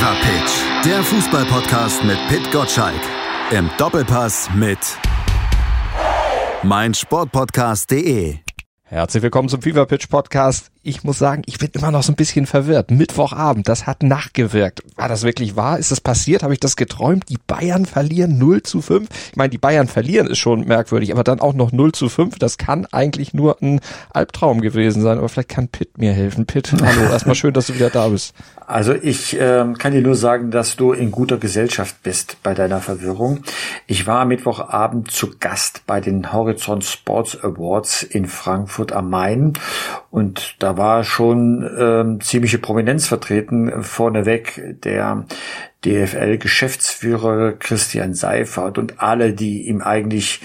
Fever Pitch, der Fußballpodcast mit Pit Gottschalk. Im Doppelpass mit meinsportpodcast.de. Herzlich willkommen zum Fever Pitch Podcast. Ich muss sagen, ich bin immer noch so ein bisschen verwirrt. Mittwochabend, das hat nachgewirkt. War das wirklich wahr? Ist das passiert? Habe ich das geträumt? Die Bayern verlieren 0 zu 5? Ich meine, die Bayern verlieren ist schon merkwürdig, aber dann auch noch 0 zu 5, das kann eigentlich nur ein Albtraum gewesen sein. Aber vielleicht kann Pitt mir helfen. Pitt, hallo, erstmal schön, dass du wieder da bist. Also ich äh, kann dir nur sagen, dass du in guter Gesellschaft bist bei deiner Verwirrung. Ich war am Mittwochabend zu Gast bei den Horizont Sports Awards in Frankfurt am Main und da war schon ähm, ziemliche Prominenz vertreten. Vorneweg der DFL-Geschäftsführer Christian Seifert und alle, die ihm eigentlich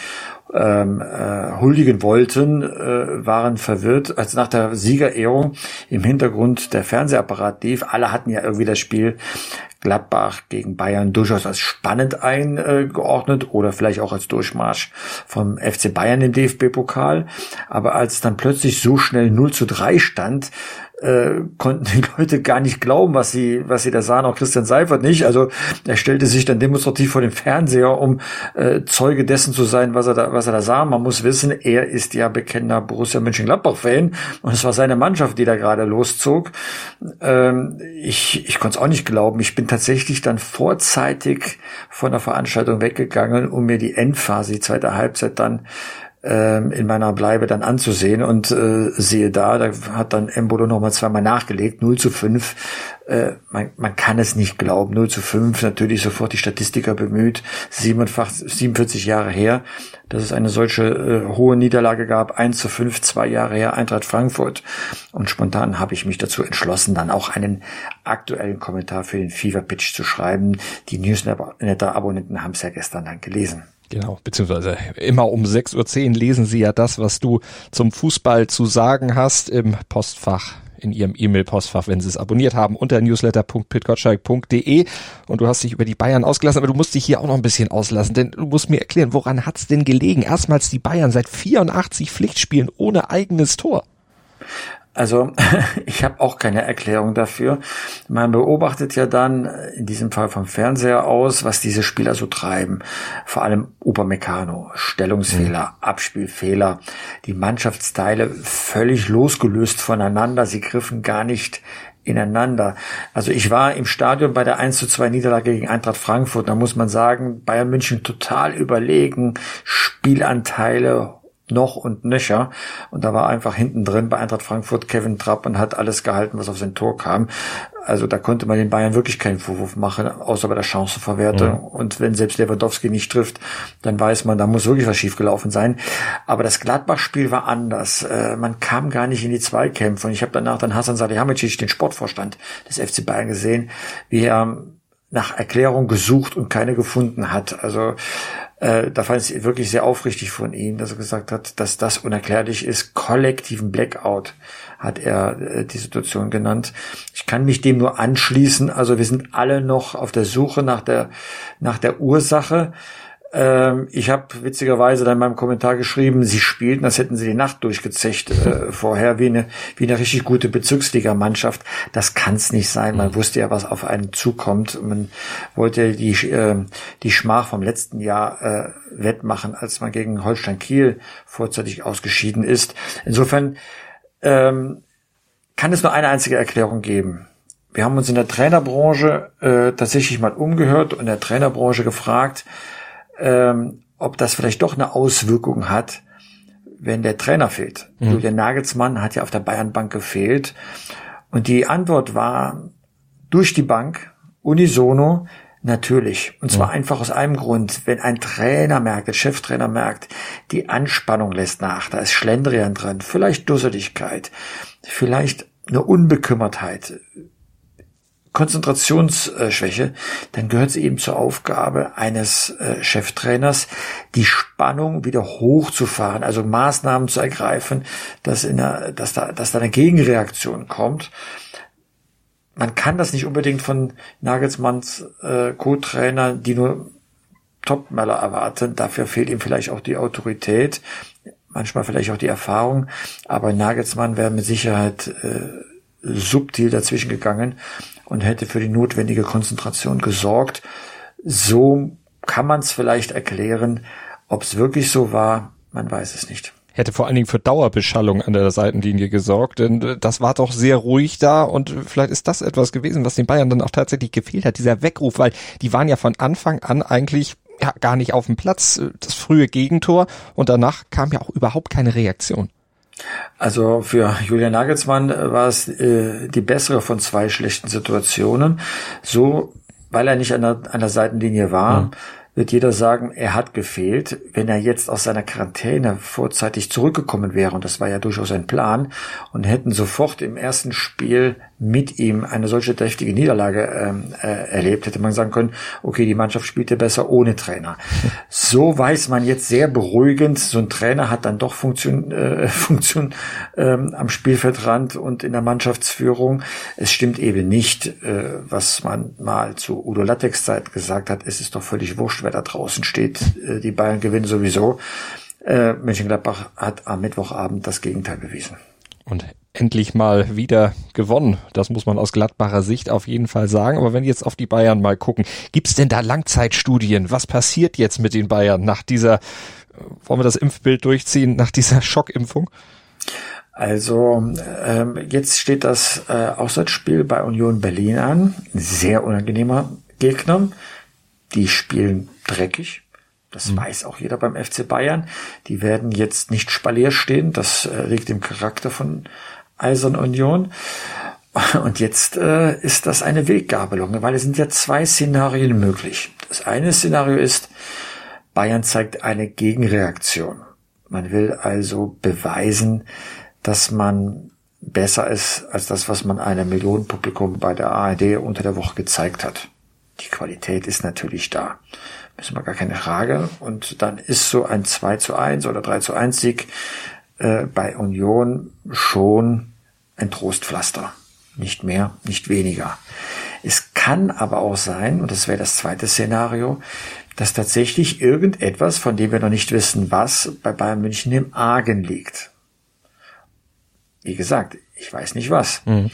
ähm, äh, huldigen wollten, äh, waren verwirrt, als nach der Siegerehrung im Hintergrund der Fernsehapparat lief. Alle hatten ja irgendwie das Spiel Gladbach gegen Bayern durchaus als spannend eingeordnet oder vielleicht auch als Durchmarsch vom FC Bayern im DFB-Pokal. Aber als dann plötzlich so schnell 0 zu 3 stand, äh, konnten die Leute gar nicht glauben, was sie, was sie da sahen, auch Christian Seifert nicht. Also er stellte sich dann demonstrativ vor den Fernseher, um äh, Zeuge dessen zu sein, was er da, was er da sah. Man muss wissen, er ist ja bekennender Borussia Mönchengladbach-Fan und es war seine Mannschaft, die da gerade loszog. Ähm, ich ich konnte es auch nicht glauben. Ich bin tatsächlich dann vorzeitig von der Veranstaltung weggegangen, um mir die Endphase, die zweite Halbzeit dann ähm, in meiner Bleibe dann anzusehen und äh, sehe da, da hat dann Embolo nochmal zweimal nachgelegt, 0 zu 5. Äh, man, man kann es nicht glauben, 0 zu 5, natürlich sofort die Statistiker bemüht, 47, 47 Jahre her, dass es eine solche äh, hohe Niederlage gab, 1 zu 5, zwei Jahre her, Eintracht Frankfurt. Und spontan habe ich mich dazu entschlossen, dann auch einen aktuellen Kommentar für den Fever Pitch zu schreiben. Die Newsletter-Abonnenten haben es ja gestern dann gelesen. Genau, beziehungsweise immer um 6.10 Uhr lesen Sie ja das, was du zum Fußball zu sagen hast im Postfach in Ihrem E-Mail-Postfach, wenn Sie es abonniert haben, unter newsletter.pitgottschalk.de und du hast dich über die Bayern ausgelassen, aber du musst dich hier auch noch ein bisschen auslassen, denn du musst mir erklären, woran hat's denn gelegen? Erstmals die Bayern seit 84 Pflichtspielen ohne eigenes Tor. Also ich habe auch keine Erklärung dafür. Man beobachtet ja dann in diesem Fall vom Fernseher aus, was diese Spieler so treiben. Vor allem Upamecano, Stellungsfehler, mhm. Abspielfehler, die Mannschaftsteile völlig losgelöst voneinander. Sie griffen gar nicht ineinander. Also ich war im Stadion bei der 1 zu 2 Niederlage gegen Eintracht Frankfurt. Da muss man sagen, Bayern München total überlegen, Spielanteile noch und nöcher. Und da war einfach hinten drin bei Eintracht Frankfurt Kevin Trapp und hat alles gehalten, was auf sein Tor kam. Also da konnte man den Bayern wirklich keinen Vorwurf machen, außer bei der Chancenverwertung. Mhm. Und wenn selbst Lewandowski nicht trifft, dann weiß man, da muss wirklich was schiefgelaufen sein. Aber das Gladbach-Spiel war anders. Äh, man kam gar nicht in die Zweikämpfe. Und ich habe danach dann Hasan Salihamidzic, den Sportvorstand des FC Bayern, gesehen, wie er nach Erklärung gesucht und keine gefunden hat. Also äh, da fand ich es wirklich sehr aufrichtig von ihm, dass er gesagt hat, dass das unerklärlich ist. Kollektiven Blackout hat er äh, die Situation genannt. Ich kann mich dem nur anschließen. Also wir sind alle noch auf der Suche nach der, nach der Ursache. Ähm, ich habe witzigerweise dann in meinem Kommentar geschrieben, sie spielten, als hätten sie die Nacht durchgezecht äh, vorher, wie eine, wie eine richtig gute Bezirksligamannschaft. Das kann es nicht sein. Man wusste ja, was auf einen zukommt. Man wollte die, äh, die Schmach vom letzten Jahr äh, wettmachen, als man gegen Holstein Kiel vorzeitig ausgeschieden ist. Insofern ähm, kann es nur eine einzige Erklärung geben. Wir haben uns in der Trainerbranche äh, tatsächlich mal umgehört und in der Trainerbranche gefragt, ähm, ob das vielleicht doch eine Auswirkung hat, wenn der Trainer fehlt. Mhm. Julian Nagelsmann hat ja auf der Bayernbank gefehlt. Und die Antwort war durch die Bank, unisono, natürlich. Und zwar mhm. einfach aus einem Grund. Wenn ein Trainer merkt, der Cheftrainer merkt, die Anspannung lässt nach, da ist Schlendrian drin, vielleicht Dusseligkeit, vielleicht eine Unbekümmertheit, Konzentrationsschwäche, dann gehört es eben zur Aufgabe eines äh, Cheftrainers, die Spannung wieder hochzufahren, also Maßnahmen zu ergreifen, dass, in der, dass, da, dass da eine Gegenreaktion kommt. Man kann das nicht unbedingt von Nagelsmanns äh, Co-Trainer, die nur Topmeller erwarten. Dafür fehlt ihm vielleicht auch die Autorität, manchmal vielleicht auch die Erfahrung. Aber Nagelsmann wäre mit Sicherheit äh, subtil dazwischen gegangen und hätte für die notwendige Konzentration gesorgt. So kann man es vielleicht erklären. Ob es wirklich so war, man weiß es nicht hätte vor allen Dingen für Dauerbeschallung an der Seitenlinie gesorgt, denn äh, das war doch sehr ruhig da und vielleicht ist das etwas gewesen, was den Bayern dann auch tatsächlich gefehlt hat, dieser Weckruf, weil die waren ja von Anfang an eigentlich ja, gar nicht auf dem Platz, äh, das frühe Gegentor und danach kam ja auch überhaupt keine Reaktion. Also für Julian Nagelsmann war es äh, die bessere von zwei schlechten Situationen. So, weil er nicht an der, an der Seitenlinie war, mhm wird jeder sagen, er hat gefehlt. Wenn er jetzt aus seiner Quarantäne vorzeitig zurückgekommen wäre, und das war ja durchaus ein Plan, und hätten sofort im ersten Spiel mit ihm eine solche deftige Niederlage ähm, äh, erlebt, hätte man sagen können, okay, die Mannschaft spielte besser ohne Trainer. So weiß man jetzt sehr beruhigend, so ein Trainer hat dann doch Funktion, äh, Funktion ähm, am Spielfeldrand und in der Mannschaftsführung. Es stimmt eben nicht, äh, was man mal zu Udo Lattex Zeit gesagt hat, es ist doch völlig wurscht, wer da draußen steht. Äh, die Bayern gewinnen sowieso. Äh, Mönchengladbach hat am Mittwochabend das Gegenteil bewiesen. Und endlich mal wieder gewonnen. Das muss man aus Gladbacher Sicht auf jeden Fall sagen. Aber wenn wir jetzt auf die Bayern mal gucken, gibt es denn da Langzeitstudien? Was passiert jetzt mit den Bayern nach dieser, wollen wir das Impfbild durchziehen, nach dieser Schockimpfung? Also ähm, jetzt steht das äh, Auswärtsspiel bei Union Berlin an. Sehr unangenehmer Gegner. Die spielen dreckig. Das mhm. weiß auch jeder beim FC Bayern. Die werden jetzt nicht spalier stehen. Das äh, liegt im Charakter von Eisern Union. Und jetzt äh, ist das eine Weggabelung, weil es sind ja zwei Szenarien möglich. Das eine Szenario ist, Bayern zeigt eine Gegenreaktion. Man will also beweisen, dass man besser ist als das, was man einem Millionenpublikum bei der ARD unter der Woche gezeigt hat. Die Qualität ist natürlich da. Müssen wir gar keine Frage. Und dann ist so ein 2 zu 1 oder 3 zu 1 Sieg äh, bei Union schon ein Trostpflaster. Nicht mehr, nicht weniger. Es kann aber auch sein, und das wäre das zweite Szenario, dass tatsächlich irgendetwas, von dem wir noch nicht wissen, was bei Bayern München im Argen liegt. Wie gesagt, ich weiß nicht was. Mhm.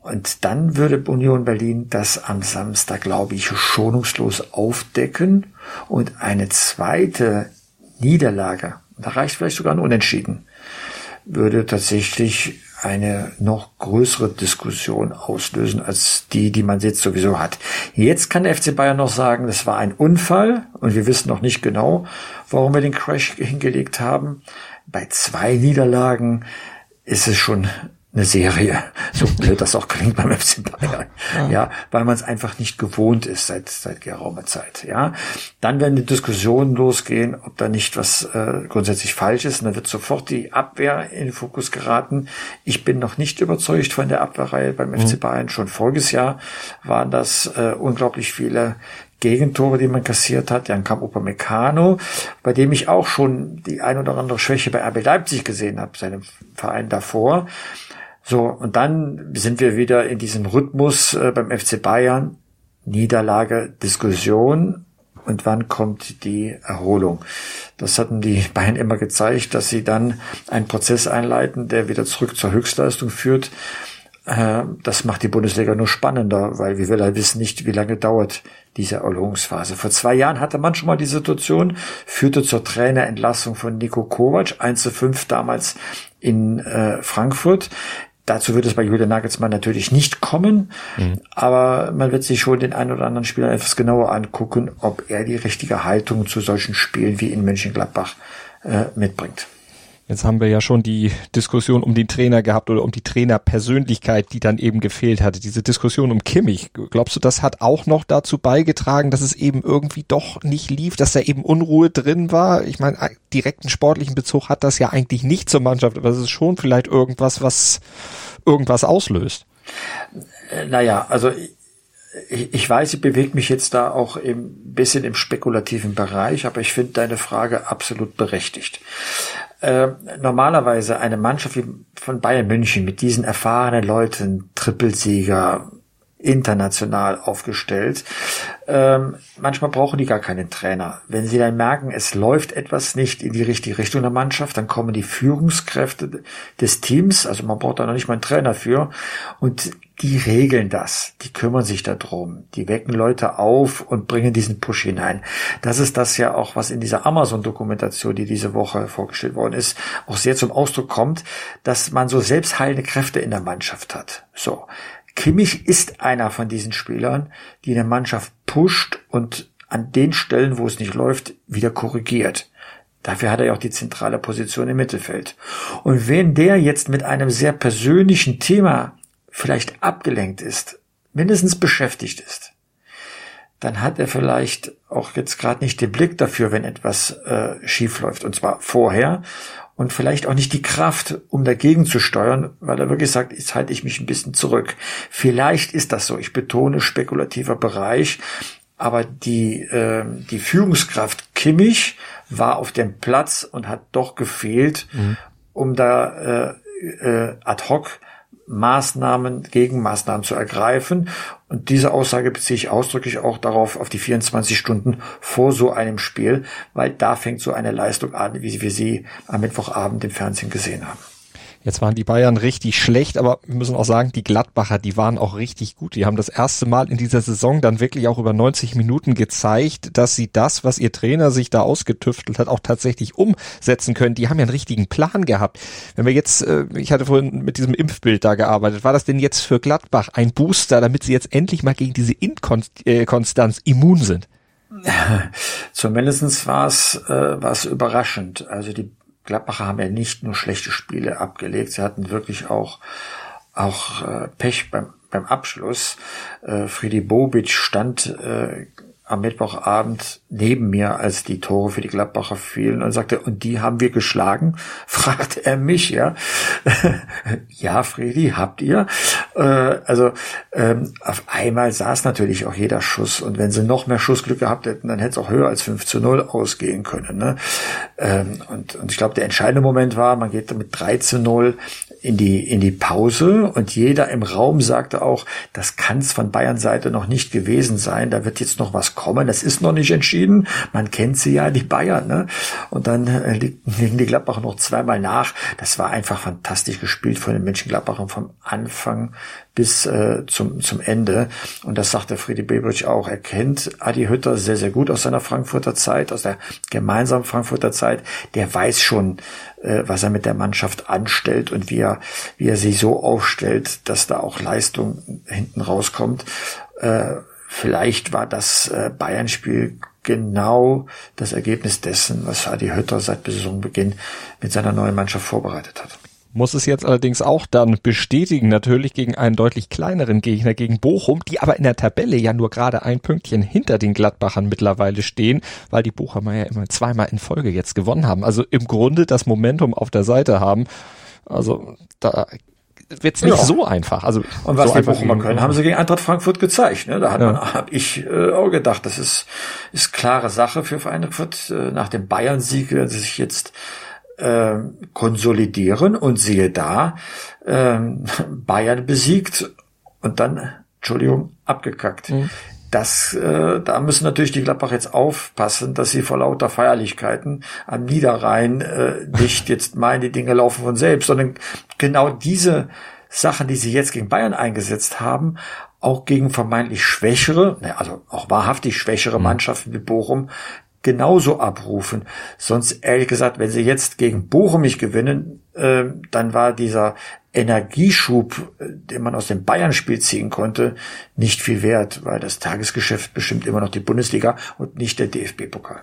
Und dann würde Union Berlin das am Samstag, glaube ich, schonungslos aufdecken und eine zweite Niederlage, da reicht vielleicht sogar ein Unentschieden, würde tatsächlich eine noch größere Diskussion auslösen als die, die man jetzt sowieso hat. Jetzt kann der FC Bayern noch sagen, das war ein Unfall und wir wissen noch nicht genau, warum wir den Crash hingelegt haben. Bei zwei Niederlagen ist es schon eine Serie, so blöd das auch klingt beim FC Bayern, ja, ja weil man es einfach nicht gewohnt ist seit seit geraumer Zeit, ja. Dann werden die Diskussionen losgehen, ob da nicht was äh, grundsätzlich falsch ist, und dann wird sofort die Abwehr in den Fokus geraten. Ich bin noch nicht überzeugt von der Abwehrreihe beim mhm. FC Bayern. Schon voriges Jahr waren das äh, unglaublich viele Gegentore, die man kassiert hat. Dann kam Upamecano, bei dem ich auch schon die ein oder andere Schwäche bei RB Leipzig gesehen habe, seinem Verein davor. So, und dann sind wir wieder in diesem Rhythmus äh, beim FC Bayern. Niederlage, Diskussion und wann kommt die Erholung. Das hatten die Bayern immer gezeigt, dass sie dann einen Prozess einleiten, der wieder zurück zur Höchstleistung führt. Äh, das macht die Bundesliga nur spannender, weil wir will wissen nicht, wie lange dauert diese Erholungsphase. Vor zwei Jahren hatte man schon mal die Situation, führte zur Trainerentlassung von Nico Kovac, 1 zu 5 damals in äh, Frankfurt. Dazu wird es bei Julian Nagelsmann natürlich nicht kommen, mhm. aber man wird sich schon den einen oder anderen Spieler etwas genauer angucken, ob er die richtige Haltung zu solchen Spielen wie in Mönchengladbach äh, mitbringt. Jetzt haben wir ja schon die Diskussion um den Trainer gehabt oder um die Trainerpersönlichkeit, die dann eben gefehlt hatte. Diese Diskussion um Kimmich. Glaubst du, das hat auch noch dazu beigetragen, dass es eben irgendwie doch nicht lief, dass da eben Unruhe drin war? Ich meine, direkten sportlichen Bezug hat das ja eigentlich nicht zur Mannschaft, aber es ist schon vielleicht irgendwas, was irgendwas auslöst. Äh, naja, also ich, ich weiß, ich bewege mich jetzt da auch ein bisschen im spekulativen Bereich, aber ich finde deine Frage absolut berechtigt. Äh, normalerweise eine Mannschaft wie von Bayern München mit diesen erfahrenen Leuten, Trippelsieger, international aufgestellt, ähm, manchmal brauchen die gar keinen Trainer. Wenn sie dann merken, es läuft etwas nicht in die richtige Richtung der Mannschaft, dann kommen die Führungskräfte des Teams, also man braucht da noch nicht mal einen Trainer für, und die regeln das, die kümmern sich darum, die wecken Leute auf und bringen diesen Push hinein. Das ist das ja auch, was in dieser Amazon-Dokumentation, die diese Woche vorgestellt worden ist, auch sehr zum Ausdruck kommt, dass man so selbstheilende Kräfte in der Mannschaft hat. So. Kimmich ist einer von diesen Spielern, die eine Mannschaft pusht und an den Stellen, wo es nicht läuft, wieder korrigiert. Dafür hat er ja auch die zentrale Position im Mittelfeld. Und wenn der jetzt mit einem sehr persönlichen Thema vielleicht abgelenkt ist, mindestens beschäftigt ist, dann hat er vielleicht auch jetzt gerade nicht den Blick dafür, wenn etwas äh, schief läuft. Und zwar vorher und vielleicht auch nicht die Kraft, um dagegen zu steuern, weil er wirklich sagt, jetzt halte ich mich ein bisschen zurück. Vielleicht ist das so. Ich betone spekulativer Bereich. Aber die, äh, die Führungskraft Kimmich war auf dem Platz und hat doch gefehlt, mhm. um da äh, äh, ad hoc Maßnahmen, Gegenmaßnahmen zu ergreifen. Und diese Aussage beziehe ich ausdrücklich auch darauf, auf die 24 Stunden vor so einem Spiel, weil da fängt so eine Leistung an, wie wir sie am Mittwochabend im Fernsehen gesehen haben. Jetzt waren die Bayern richtig schlecht, aber wir müssen auch sagen, die Gladbacher, die waren auch richtig gut. Die haben das erste Mal in dieser Saison dann wirklich auch über 90 Minuten gezeigt, dass sie das, was ihr Trainer sich da ausgetüftelt hat, auch tatsächlich umsetzen können. Die haben ja einen richtigen Plan gehabt. Wenn wir jetzt, äh, ich hatte vorhin mit diesem Impfbild da gearbeitet, war das denn jetzt für Gladbach ein Booster, damit sie jetzt endlich mal gegen diese Inkonstanz immun sind? Zumindestens war es äh, war es überraschend. Also die Gladbacher haben ja nicht nur schlechte Spiele abgelegt, sie hatten wirklich auch auch äh, Pech beim beim Abschluss. Äh, Friedi Bobic stand äh, am Mittwochabend neben mir, als die Tore für die Gladbacher fielen und sagte, und die haben wir geschlagen? fragte er mich, ja. ja, Fredi, habt ihr? Äh, also ähm, auf einmal saß natürlich auch jeder Schuss und wenn sie noch mehr Schussglück gehabt hätten, dann hätte es auch höher als 5 zu 0 ausgehen können. Ne? Ähm, und, und ich glaube, der entscheidende Moment war, man geht mit 3 zu 0 in die, in die Pause. Und jeder im Raum sagte auch, das kann es von Bayern Seite noch nicht gewesen sein, da wird jetzt noch was kommen, das ist noch nicht entschieden, man kennt sie ja, die Bayern, ne? Und dann äh, liegen die Gladbacher noch zweimal nach, das war einfach fantastisch gespielt von den Mönchengladbachern vom Anfang bis äh, zum, zum Ende. Und das sagte Friedi Bebrich auch. Er kennt Adi Hütter sehr, sehr gut aus seiner Frankfurter Zeit, aus der gemeinsamen Frankfurter Zeit. Der weiß schon, äh, was er mit der Mannschaft anstellt und wie er, wie er sie so aufstellt, dass da auch Leistung hinten rauskommt. Äh, vielleicht war das äh, Bayern-Spiel genau das Ergebnis dessen, was Adi Hütter seit Saisonbeginn mit seiner neuen Mannschaft vorbereitet hat muss es jetzt allerdings auch dann bestätigen, natürlich gegen einen deutlich kleineren Gegner, gegen Bochum, die aber in der Tabelle ja nur gerade ein Pünktchen hinter den Gladbachern mittlerweile stehen, weil die Bochumer ja immer zweimal in Folge jetzt gewonnen haben. Also im Grunde das Momentum auf der Seite haben. Also da wird's nicht ja. so einfach. Also und was so die Bochumer können, haben sie gegen Eintracht Frankfurt gezeigt. Ne? Da hat ja. man, habe ich äh, auch gedacht, das ist ist klare Sache für Frankfurt äh, nach dem Bayern-Sieg, wenn sie sich jetzt äh, konsolidieren und siehe da, äh, Bayern besiegt und dann, Entschuldigung, abgekackt. Mhm. Das, äh, da müssen natürlich die Gladbach jetzt aufpassen, dass sie vor lauter Feierlichkeiten am Niederrhein äh, nicht jetzt meinen, die Dinge laufen von selbst, sondern genau diese Sachen, die sie jetzt gegen Bayern eingesetzt haben, auch gegen vermeintlich schwächere, also auch wahrhaftig schwächere mhm. Mannschaften wie Bochum genauso abrufen. Sonst ehrlich gesagt, wenn sie jetzt gegen Bochum nicht gewinnen, äh, dann war dieser Energieschub, äh, den man aus dem Bayern-Spiel ziehen konnte, nicht viel wert, weil das Tagesgeschäft bestimmt immer noch die Bundesliga und nicht der DFB-Pokal.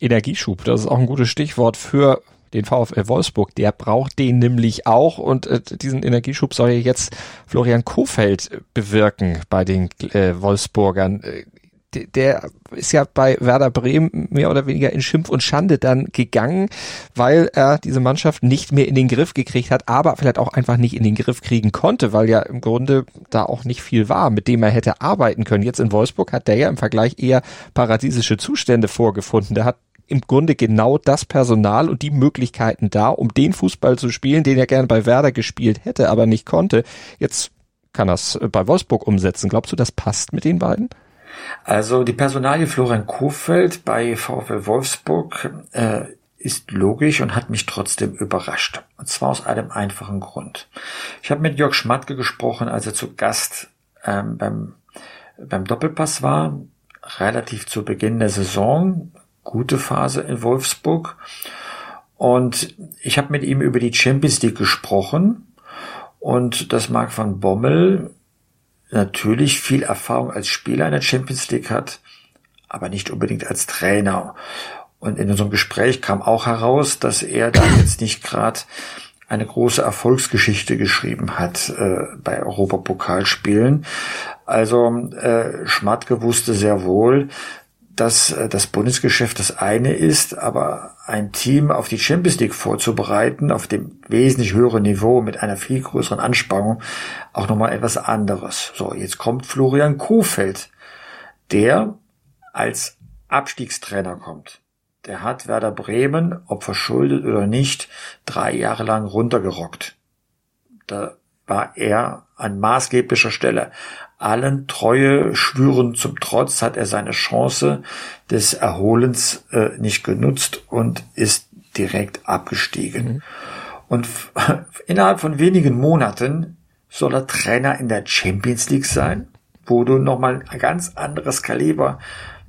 Energieschub, das ist auch ein gutes Stichwort für den VfL Wolfsburg. Der braucht den nämlich auch und äh, diesen Energieschub soll jetzt Florian Kofeld bewirken bei den äh, Wolfsburgern. Äh, der ist ja bei Werder Bremen mehr oder weniger in Schimpf und Schande dann gegangen, weil er diese Mannschaft nicht mehr in den Griff gekriegt hat, aber vielleicht auch einfach nicht in den Griff kriegen konnte, weil ja im Grunde da auch nicht viel war, mit dem er hätte arbeiten können. Jetzt in Wolfsburg hat der ja im Vergleich eher paradiesische Zustände vorgefunden. Der hat im Grunde genau das Personal und die Möglichkeiten da, um den Fußball zu spielen, den er gerne bei Werder gespielt hätte, aber nicht konnte. Jetzt kann er es bei Wolfsburg umsetzen. Glaubst du, das passt mit den beiden? Also die Personalie Florian Kofeld bei VfL Wolfsburg äh, ist logisch und hat mich trotzdem überrascht. Und zwar aus einem einfachen Grund. Ich habe mit Jörg Schmatke gesprochen, als er zu Gast ähm, beim, beim Doppelpass war, relativ zu Beginn der Saison. Gute Phase in Wolfsburg. Und ich habe mit ihm über die Champions League gesprochen. Und das Mark van Bommel natürlich viel Erfahrung als Spieler in der Champions League hat, aber nicht unbedingt als Trainer. Und in unserem Gespräch kam auch heraus, dass er da jetzt nicht gerade eine große Erfolgsgeschichte geschrieben hat äh, bei Europapokalspielen. Also äh, Schmatke wusste sehr wohl, dass äh, das Bundesgeschäft das eine ist, aber ein Team auf die Champions League vorzubereiten, auf dem wesentlich höheren Niveau mit einer viel größeren Anspannung, auch nochmal etwas anderes. So, jetzt kommt Florian Kofeld, der als Abstiegstrainer kommt. Der hat Werder Bremen, ob verschuldet oder nicht, drei Jahre lang runtergerockt. Da war er an maßgeblicher Stelle. Allen Treue schwüren zum Trotz hat er seine Chance des Erholens äh, nicht genutzt und ist direkt abgestiegen. Mhm. Und innerhalb von wenigen Monaten soll er Trainer in der Champions League sein, wo du nochmal ein ganz anderes Kaliber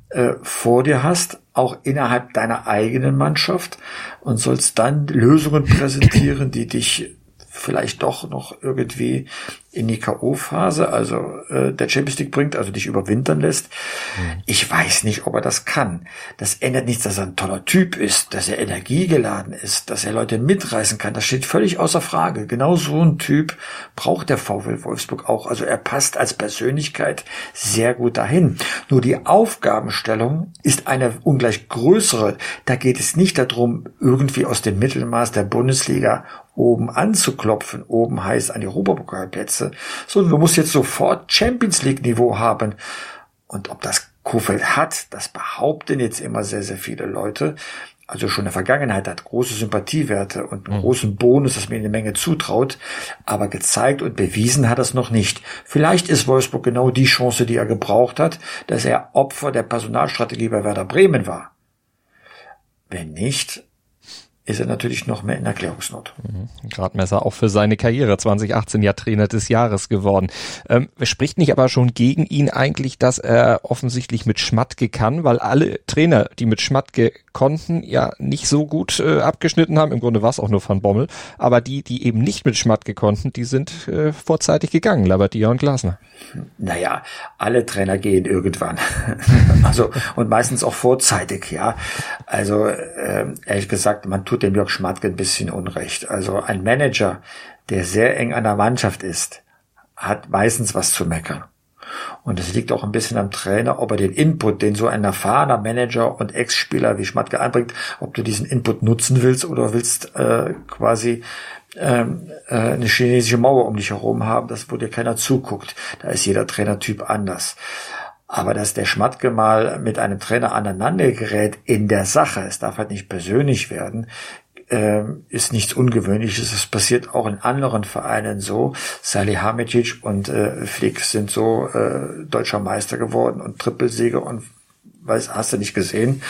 äh, vor dir hast, auch innerhalb deiner eigenen Mannschaft und sollst dann Lösungen präsentieren, die dich vielleicht doch noch irgendwie in die K.O.-Phase, also äh, der Champions League bringt, also dich überwintern lässt. Mhm. Ich weiß nicht, ob er das kann. Das ändert nichts, dass er ein toller Typ ist, dass er energiegeladen ist, dass er Leute mitreißen kann. Das steht völlig außer Frage. Genau so ein Typ braucht der VfL Wolfsburg auch. Also er passt als Persönlichkeit sehr gut dahin. Nur die Aufgabenstellung ist eine ungleich größere. Da geht es nicht darum, irgendwie aus dem Mittelmaß der Bundesliga oben anzuklopfen. Oben heißt an die Europapokalplätze. sondern du musst jetzt sofort Champions League Niveau haben. Und ob das Kofeld hat, das behaupten jetzt immer sehr, sehr viele Leute. Also schon in der Vergangenheit hat große Sympathiewerte und einen mhm. großen Bonus, dass mir eine Menge zutraut. Aber gezeigt und bewiesen hat er es noch nicht. Vielleicht ist Wolfsburg genau die Chance, die er gebraucht hat, dass er Opfer der Personalstrategie bei Werder Bremen war. Wenn nicht, ist er natürlich noch mehr in Erklärungsnot. Mhm. Gradmesser auch für seine Karriere, 2018 ja Trainer des Jahres geworden. Ähm, spricht nicht aber schon gegen ihn eigentlich, dass er offensichtlich mit Schmatke kann, weil alle Trainer, die mit Schmatke konnten, ja nicht so gut äh, abgeschnitten haben. Im Grunde war es auch nur Van Bommel. Aber die, die eben nicht mit Schmatke konnten, die sind äh, vorzeitig gegangen, Labadia und Glasner. Naja, alle Trainer gehen irgendwann. also, und meistens auch vorzeitig, ja. Also, äh, ehrlich gesagt, man tut tut dem Jörg Schmatke ein bisschen Unrecht. Also ein Manager, der sehr eng an der Mannschaft ist, hat meistens was zu meckern. Und es liegt auch ein bisschen am Trainer, ob er den Input, den so ein erfahrener Manager und Ex-Spieler wie Schmatke einbringt, ob du diesen Input nutzen willst oder willst äh, quasi ähm, äh, eine chinesische Mauer um dich herum haben, das wo dir keiner zuguckt. Da ist jeder Trainertyp anders. Aber dass der Schmatke mal mit einem Trainer aneinander gerät in der Sache, es darf halt nicht persönlich werden, äh, ist nichts Ungewöhnliches. Es passiert auch in anderen Vereinen so. Salih Hamicic und äh, Flick sind so äh, deutscher Meister geworden und Trippelsieger und weiß, hast du nicht gesehen.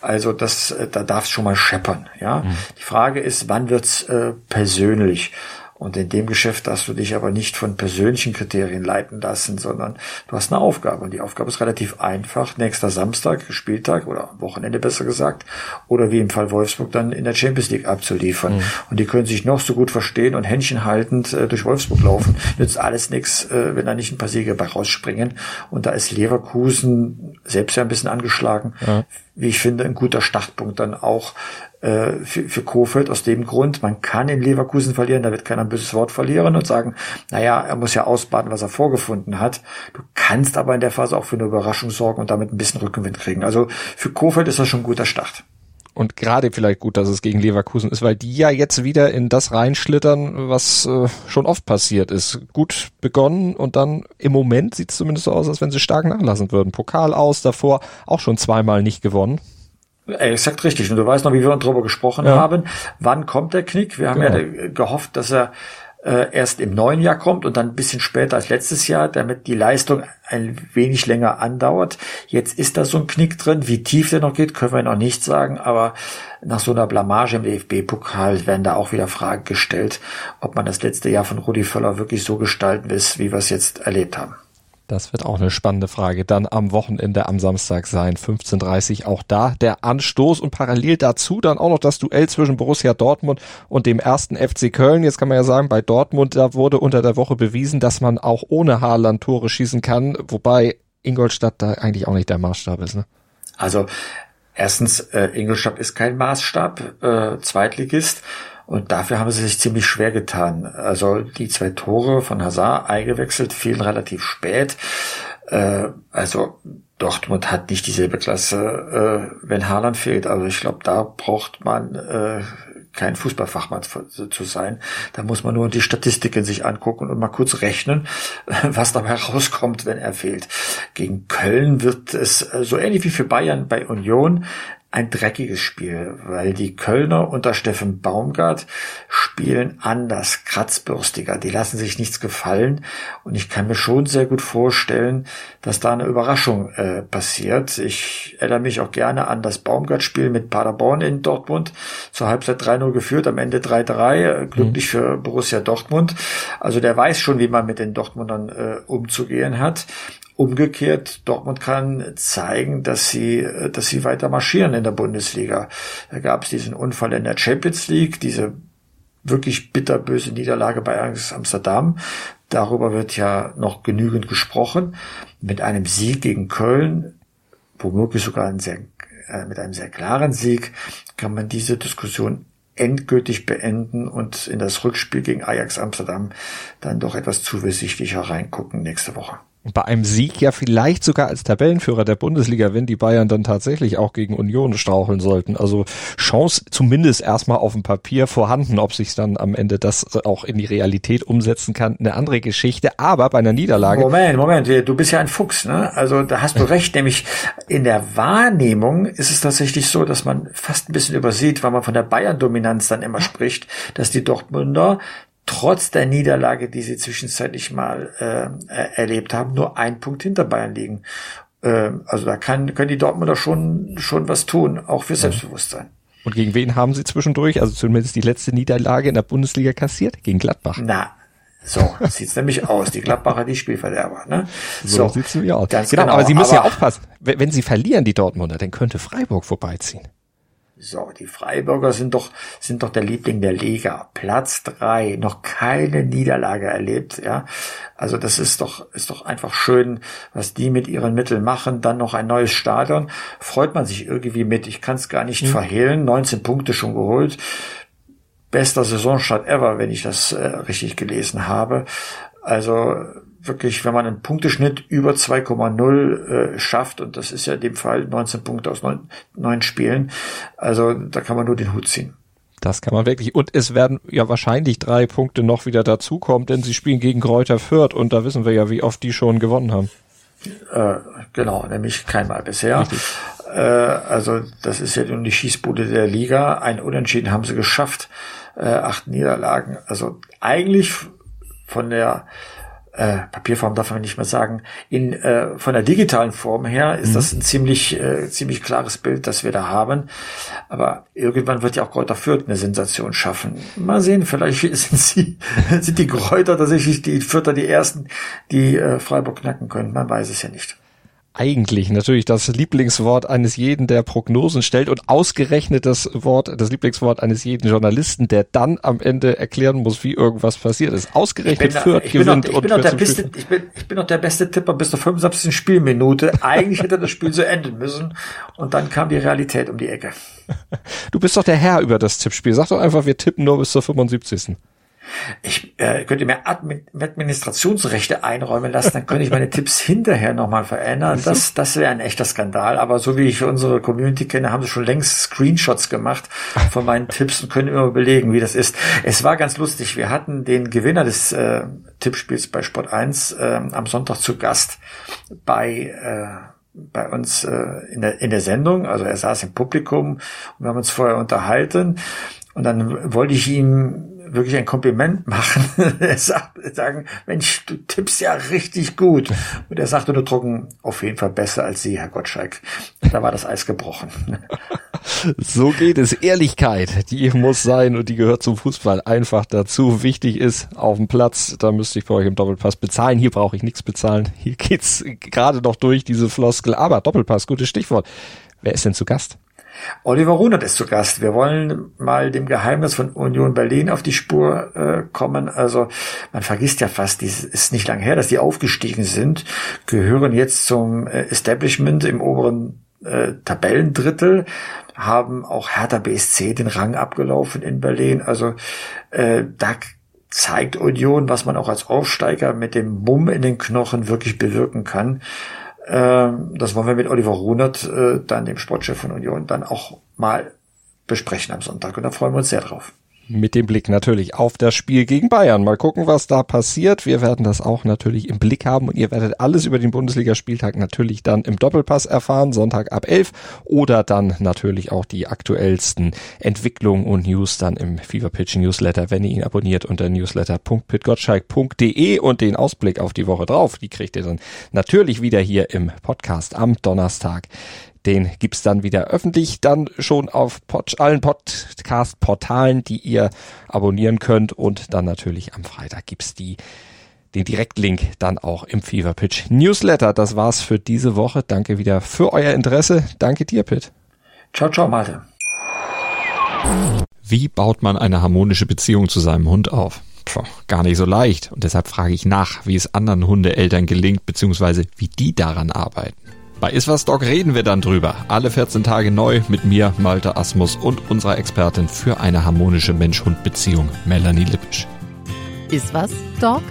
Also das, äh, da darf es schon mal scheppern. Ja, mhm. die Frage ist, wann wird's äh, persönlich? Und in dem Geschäft darfst du dich aber nicht von persönlichen Kriterien leiten lassen, sondern du hast eine Aufgabe. Und die Aufgabe ist relativ einfach. Nächster Samstag, Spieltag oder Wochenende besser gesagt, oder wie im Fall Wolfsburg dann in der Champions League abzuliefern. Mhm. Und die können sich noch so gut verstehen und Händchen haltend äh, durch Wolfsburg laufen. Nützt alles nichts, äh, wenn da nicht ein paar Siege bei rausspringen. Und da ist Leverkusen selbst ja ein bisschen angeschlagen. Ja. Wie ich finde, ein guter Startpunkt dann auch äh, für, für Kofeld aus dem Grund, man kann in Leverkusen verlieren, da wird keiner ein böses Wort verlieren und sagen, naja, er muss ja ausbaden, was er vorgefunden hat. Du kannst aber in der Phase auch für eine Überraschung sorgen und damit ein bisschen Rückenwind kriegen. Also für Kofeld ist das schon ein guter Start. Und gerade vielleicht gut, dass es gegen Leverkusen ist, weil die ja jetzt wieder in das reinschlittern, was äh, schon oft passiert ist. Gut begonnen und dann im Moment sieht es zumindest so aus, als wenn sie stark nachlassen würden. Pokal aus, davor auch schon zweimal nicht gewonnen. Exakt richtig. Und du weißt noch, wie wir darüber gesprochen ja. haben. Wann kommt der Knick? Wir haben genau. ja gehofft, dass er äh, erst im neuen Jahr kommt und dann ein bisschen später als letztes Jahr, damit die Leistung ein wenig länger andauert. Jetzt ist da so ein Knick drin. Wie tief der noch geht, können wir noch nicht sagen, aber nach so einer Blamage im DFB-Pokal werden da auch wieder Fragen gestellt, ob man das letzte Jahr von Rudi Völler wirklich so gestalten will, wie wir es jetzt erlebt haben. Das wird auch eine spannende Frage. Dann am Wochenende am Samstag sein, 15.30 auch da der Anstoß und parallel dazu dann auch noch das Duell zwischen Borussia Dortmund und dem ersten FC Köln. Jetzt kann man ja sagen, bei Dortmund, da wurde unter der Woche bewiesen, dass man auch ohne Haaland Tore schießen kann, wobei Ingolstadt da eigentlich auch nicht der Maßstab ist. Ne? Also erstens, äh, Ingolstadt ist kein Maßstab, äh, Zweitligist. Und dafür haben sie sich ziemlich schwer getan. Also die zwei Tore von Hazard eingewechselt fielen relativ spät. Äh, also Dortmund hat nicht dieselbe Klasse, äh, wenn Haaland fehlt. Also ich glaube, da braucht man äh, kein Fußballfachmann zu sein. Da muss man nur die Statistiken sich angucken und mal kurz rechnen, was dabei rauskommt, wenn er fehlt. Gegen Köln wird es so ähnlich wie für Bayern bei Union ein dreckiges Spiel, weil die Kölner unter Steffen Baumgart spielen anders, kratzbürstiger. Die lassen sich nichts gefallen und ich kann mir schon sehr gut vorstellen, dass da eine Überraschung äh, passiert. Ich erinnere mich auch gerne an das Baumgart-Spiel mit Paderborn in Dortmund. Zur Halbzeit 3-0 geführt, am Ende 3-3. Äh, glücklich mhm. für Borussia Dortmund. Also der weiß schon, wie man mit den Dortmundern äh, umzugehen hat. Umgekehrt, Dortmund kann zeigen, dass sie, dass sie weiter marschieren in der Bundesliga. Da gab es diesen Unfall in der Champions League, diese wirklich bitterböse Niederlage bei Ajax Amsterdam. Darüber wird ja noch genügend gesprochen. Mit einem Sieg gegen Köln, womöglich sogar ein sehr, äh, mit einem sehr klaren Sieg, kann man diese Diskussion endgültig beenden und in das Rückspiel gegen Ajax Amsterdam dann doch etwas zuversichtlicher reingucken nächste Woche bei einem Sieg ja vielleicht sogar als Tabellenführer der Bundesliga, wenn die Bayern dann tatsächlich auch gegen Union straucheln sollten. Also Chance zumindest erstmal auf dem Papier vorhanden, ob sich dann am Ende das auch in die Realität umsetzen kann, eine andere Geschichte. Aber bei einer Niederlage. Moment, Moment, du bist ja ein Fuchs, ne? Also da hast du recht, nämlich in der Wahrnehmung ist es tatsächlich so, dass man fast ein bisschen übersieht, weil man von der Bayern-Dominanz dann immer spricht, dass die Dortmunder trotz der Niederlage, die sie zwischenzeitlich mal äh, erlebt haben, nur ein Punkt hinter Bayern liegen. Äh, also da kann, können die Dortmunder schon, schon was tun, auch für Selbstbewusstsein. Und gegen wen haben sie zwischendurch, also zumindest die letzte Niederlage in der Bundesliga kassiert? Gegen Gladbach. Na, so sieht's nämlich aus. Die Gladbacher, die Spielverderber. Ne? So, so sieht's nämlich aus. Ganz genau, genau, aber sie müssen aber, ja aufpassen. Wenn sie verlieren, die Dortmunder, dann könnte Freiburg vorbeiziehen. So, die Freiburger sind doch, sind doch der Liebling der Liga. Platz drei, noch keine Niederlage erlebt, ja. Also das ist doch, ist doch einfach schön, was die mit ihren Mitteln machen. Dann noch ein neues Stadion. Freut man sich irgendwie mit. Ich kann es gar nicht mhm. verhehlen. 19 Punkte schon geholt. Bester Saisonstart ever, wenn ich das äh, richtig gelesen habe. Also wirklich, wenn man einen Punkteschnitt über 2,0 äh, schafft, und das ist ja in dem Fall 19 Punkte aus neun, neun Spielen, also da kann man nur den Hut ziehen. Das kann man wirklich. Und es werden ja wahrscheinlich drei Punkte noch wieder dazukommen, denn sie spielen gegen Kräuter Fürth und da wissen wir ja, wie oft die schon gewonnen haben. Äh, genau, nämlich keinmal bisher. Äh, also das ist ja nun die Schießbude der Liga. Ein Unentschieden haben sie geschafft, äh, acht Niederlagen. Also eigentlich von der äh, Papierform darf man nicht mehr sagen, in, äh, von der digitalen Form her ist mhm. das ein ziemlich, äh, ziemlich klares Bild, das wir da haben. Aber irgendwann wird ja auch Kräuter Fürth eine Sensation schaffen. Mal sehen, vielleicht sind sie, sind die Kräuter tatsächlich die Fürther die ersten, die äh, Freiburg knacken können. Man weiß es ja nicht. Eigentlich natürlich das Lieblingswort eines jeden, der Prognosen stellt und ausgerechnet das Wort, das Lieblingswort eines jeden Journalisten, der dann am Ende erklären muss, wie irgendwas passiert ist. Ausgerechnet Fürth gewinnt und bin der beste, ich bin, ich bin noch der beste Tipper bis zur 75. Spielminute. Eigentlich hätte das Spiel so enden müssen und dann kam die Realität um die Ecke. Du bist doch der Herr über das Tippspiel. Sag doch einfach, wir tippen nur bis zur 75. Ich äh, könnte mir Administrationsrechte einräumen lassen, dann könnte ich meine Tipps hinterher nochmal verändern. Das, das wäre ein echter Skandal. Aber so wie ich unsere Community kenne, haben sie schon längst Screenshots gemacht von meinen Tipps und können immer belegen, wie das ist. Es war ganz lustig. Wir hatten den Gewinner des äh, Tippspiels bei Sport 1 äh, am Sonntag zu Gast bei äh, bei uns äh, in, der, in der Sendung, also er saß im Publikum und wir haben uns vorher unterhalten und dann wollte ich ihm wirklich ein Kompliment machen. er sagt, sagen, Mensch, du tippst ja richtig gut. Und er sagte nur drucken, auf jeden Fall besser als Sie, Herr Gottschalk. Da war das Eis gebrochen. so geht es. Ehrlichkeit, die muss sein und die gehört zum Fußball einfach dazu. Wichtig ist auf dem Platz, da müsste ich bei euch im Doppelpass bezahlen. Hier brauche ich nichts bezahlen. Hier geht's gerade noch durch, diese Floskel. Aber Doppelpass, gutes Stichwort. Wer ist denn zu Gast? Oliver Runert ist zu Gast. Wir wollen mal dem Geheimnis von Union Berlin auf die Spur äh, kommen. Also man vergisst ja fast, es ist nicht lang her, dass die aufgestiegen sind, gehören jetzt zum äh, Establishment im oberen äh, Tabellendrittel, haben auch Hertha BSC den Rang abgelaufen in Berlin. Also äh, da zeigt Union, was man auch als Aufsteiger mit dem Mumm in den Knochen wirklich bewirken kann. Ähm, das wollen wir mit Oliver Runert, äh, dann dem Sportchef von Union, dann auch mal besprechen am Sonntag. Und da freuen wir uns sehr drauf mit dem Blick natürlich auf das Spiel gegen Bayern. Mal gucken, was da passiert. Wir werden das auch natürlich im Blick haben und ihr werdet alles über den Bundesligaspieltag natürlich dann im Doppelpass erfahren, Sonntag ab 11 oder dann natürlich auch die aktuellsten Entwicklungen und News dann im Fever Pitch Newsletter, wenn ihr ihn abonniert unter newsletter.pitgottschalk.de und den Ausblick auf die Woche drauf, die kriegt ihr dann natürlich wieder hier im Podcast am Donnerstag den gibt's dann wieder öffentlich, dann schon auf Pod allen Podcast-Portalen, die ihr abonnieren könnt. Und dann natürlich am Freitag gibt's die den Direktlink dann auch im Fever Pitch Newsletter. Das war's für diese Woche. Danke wieder für euer Interesse. Danke dir, Pitt. Ciao, ciao, Malte. Wie baut man eine harmonische Beziehung zu seinem Hund auf? Puh, gar nicht so leicht. Und deshalb frage ich nach, wie es anderen Hundeeltern gelingt, beziehungsweise wie die daran arbeiten. Bei Iswas Dog reden wir dann drüber. Alle 14 Tage neu mit mir, Malte Asmus und unserer Expertin für eine harmonische Mensch-Hund-Beziehung, Melanie Lippisch. Iswas Dog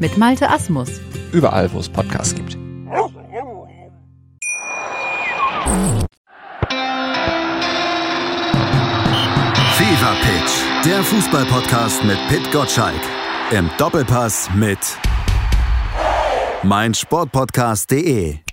mit Malte Asmus. Überall, wo es Podcasts gibt. Fever Pitch, der Fußballpodcast mit Pit Gottschalk. Im Doppelpass mit meinsportpodcast.de